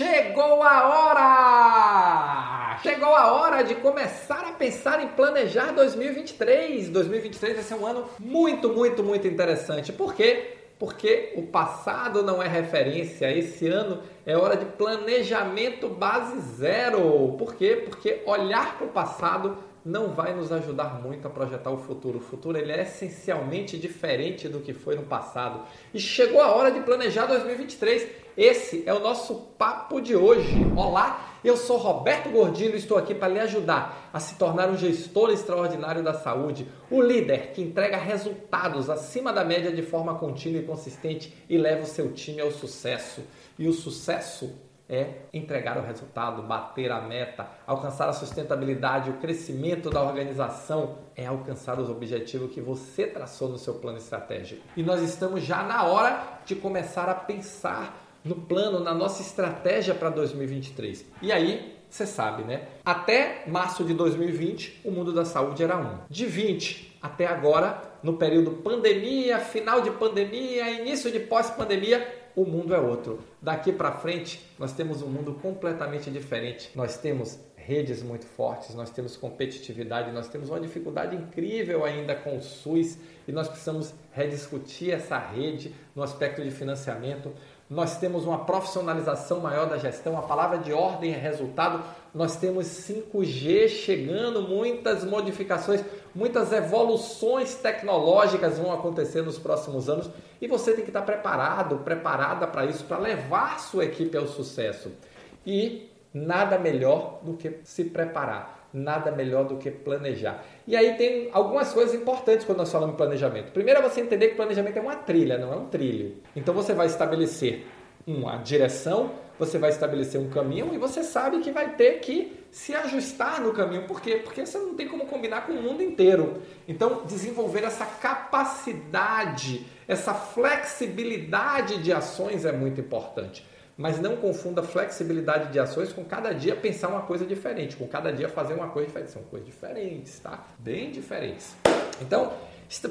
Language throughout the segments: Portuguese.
Chegou a hora! Chegou a hora de começar a pensar em planejar 2023. 2023 vai ser um ano muito, muito, muito interessante. Por quê? Porque o passado não é referência. Esse ano é hora de planejamento base zero. Por quê? Porque olhar para o passado não vai nos ajudar muito a projetar o futuro. O futuro ele é essencialmente diferente do que foi no passado. E chegou a hora de planejar 2023. Esse é o nosso papo de hoje. Olá, eu sou Roberto Gordilho e estou aqui para lhe ajudar a se tornar um gestor extraordinário da saúde, o líder que entrega resultados acima da média de forma contínua e consistente e leva o seu time ao sucesso. E o sucesso é entregar o resultado, bater a meta, alcançar a sustentabilidade, o crescimento da organização, é alcançar os objetivos que você traçou no seu plano estratégico. E nós estamos já na hora de começar a pensar no plano, na nossa estratégia para 2023. E aí, você sabe, né? Até março de 2020, o mundo da saúde era um. De 20 até agora, no período pandemia, final de pandemia, início de pós-pandemia, o mundo é outro. Daqui para frente, nós temos um mundo completamente diferente. Nós temos redes muito fortes, nós temos competitividade, nós temos uma dificuldade incrível ainda com o SUS e nós precisamos rediscutir essa rede no aspecto de financiamento nós temos uma profissionalização maior da gestão, a palavra de ordem é resultado, nós temos 5G chegando, muitas modificações, muitas evoluções tecnológicas vão acontecer nos próximos anos e você tem que estar preparado, preparada para isso, para levar sua equipe ao sucesso. E nada melhor do que se preparar nada melhor do que planejar. E aí tem algumas coisas importantes quando nós falamos em planejamento. Primeiro é você entender que planejamento é uma trilha, não é um trilho. Então você vai estabelecer uma direção, você vai estabelecer um caminho e você sabe que vai ter que se ajustar no caminho. Por quê? Porque você não tem como combinar com o mundo inteiro. Então, desenvolver essa capacidade, essa flexibilidade de ações é muito importante mas não confunda flexibilidade de ações com cada dia pensar uma coisa diferente, com cada dia fazer uma coisa diferente. São coisas diferentes, tá? Bem diferentes. Então,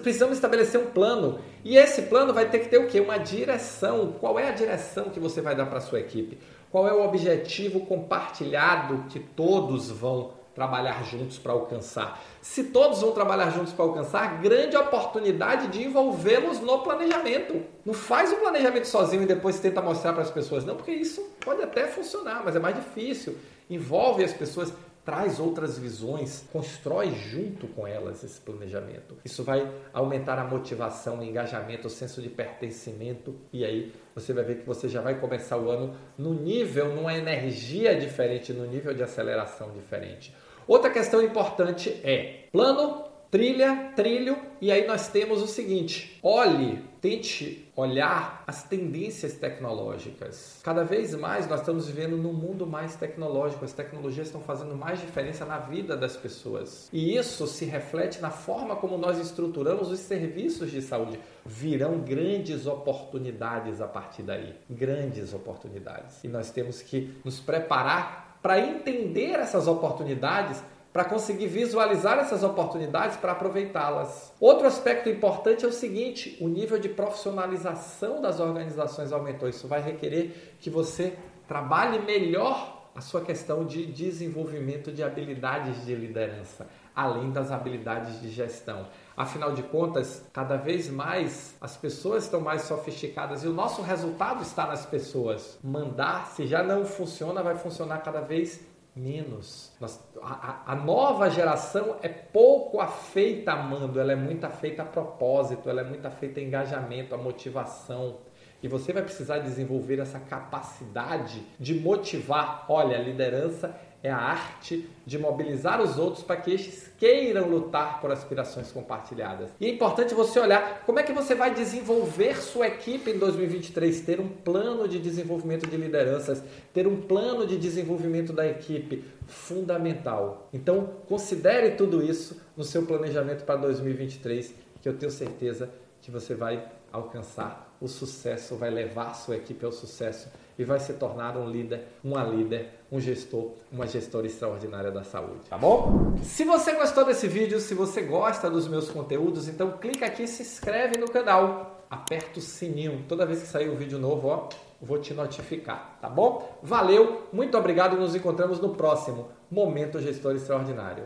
precisamos estabelecer um plano e esse plano vai ter que ter o quê? Uma direção. Qual é a direção que você vai dar para a sua equipe? Qual é o objetivo compartilhado que todos vão trabalhar juntos para alcançar. Se todos vão trabalhar juntos para alcançar, grande oportunidade de envolvê-los no planejamento. Não faz o planejamento sozinho e depois tenta mostrar para as pessoas, não, porque isso pode até funcionar, mas é mais difícil. Envolve as pessoas, traz outras visões, constrói junto com elas esse planejamento. Isso vai aumentar a motivação, o engajamento, o senso de pertencimento e aí você vai ver que você já vai começar o ano no nível, numa energia diferente, no nível de aceleração diferente. Outra questão importante é plano, trilha, trilho, e aí nós temos o seguinte: olhe, tente olhar as tendências tecnológicas. Cada vez mais nós estamos vivendo num mundo mais tecnológico, as tecnologias estão fazendo mais diferença na vida das pessoas. E isso se reflete na forma como nós estruturamos os serviços de saúde. Virão grandes oportunidades a partir daí, grandes oportunidades. E nós temos que nos preparar para entender essas oportunidades para conseguir visualizar essas oportunidades para aproveitá-las. Outro aspecto importante é o seguinte: o nível de profissionalização das organizações aumentou. Isso vai requerer que você trabalhe melhor a sua questão de desenvolvimento de habilidades de liderança, além das habilidades de gestão. Afinal de contas, cada vez mais as pessoas estão mais sofisticadas e o nosso resultado está nas pessoas. Mandar, se já não funciona, vai funcionar cada vez menos. Nós, a, a, nova geração é pouco afeita a mando, ela é muito afeita a propósito, ela é muito afeita a engajamento, a motivação. E você vai precisar desenvolver essa capacidade de motivar. Olha, a liderança é a arte de mobilizar os outros para que estes queiram lutar por aspirações compartilhadas. E é importante você olhar como é que você vai desenvolver sua equipe em 2023, ter um plano de desenvolvimento de lideranças, ter um plano de desenvolvimento da equipe, fundamental. Então, considere tudo isso no seu planejamento para 2023, que eu tenho certeza que você vai alcançar o sucesso, vai levar sua equipe ao sucesso e vai se tornar um líder, uma líder, um gestor, uma gestora extraordinária da saúde, tá bom? Se você gostou desse vídeo, se você gosta dos meus conteúdos, então clica aqui e se inscreve no canal. Aperta o sininho. Toda vez que sair um vídeo novo, ó, vou te notificar, tá bom? Valeu, muito obrigado e nos encontramos no próximo Momento Gestor Extraordinário.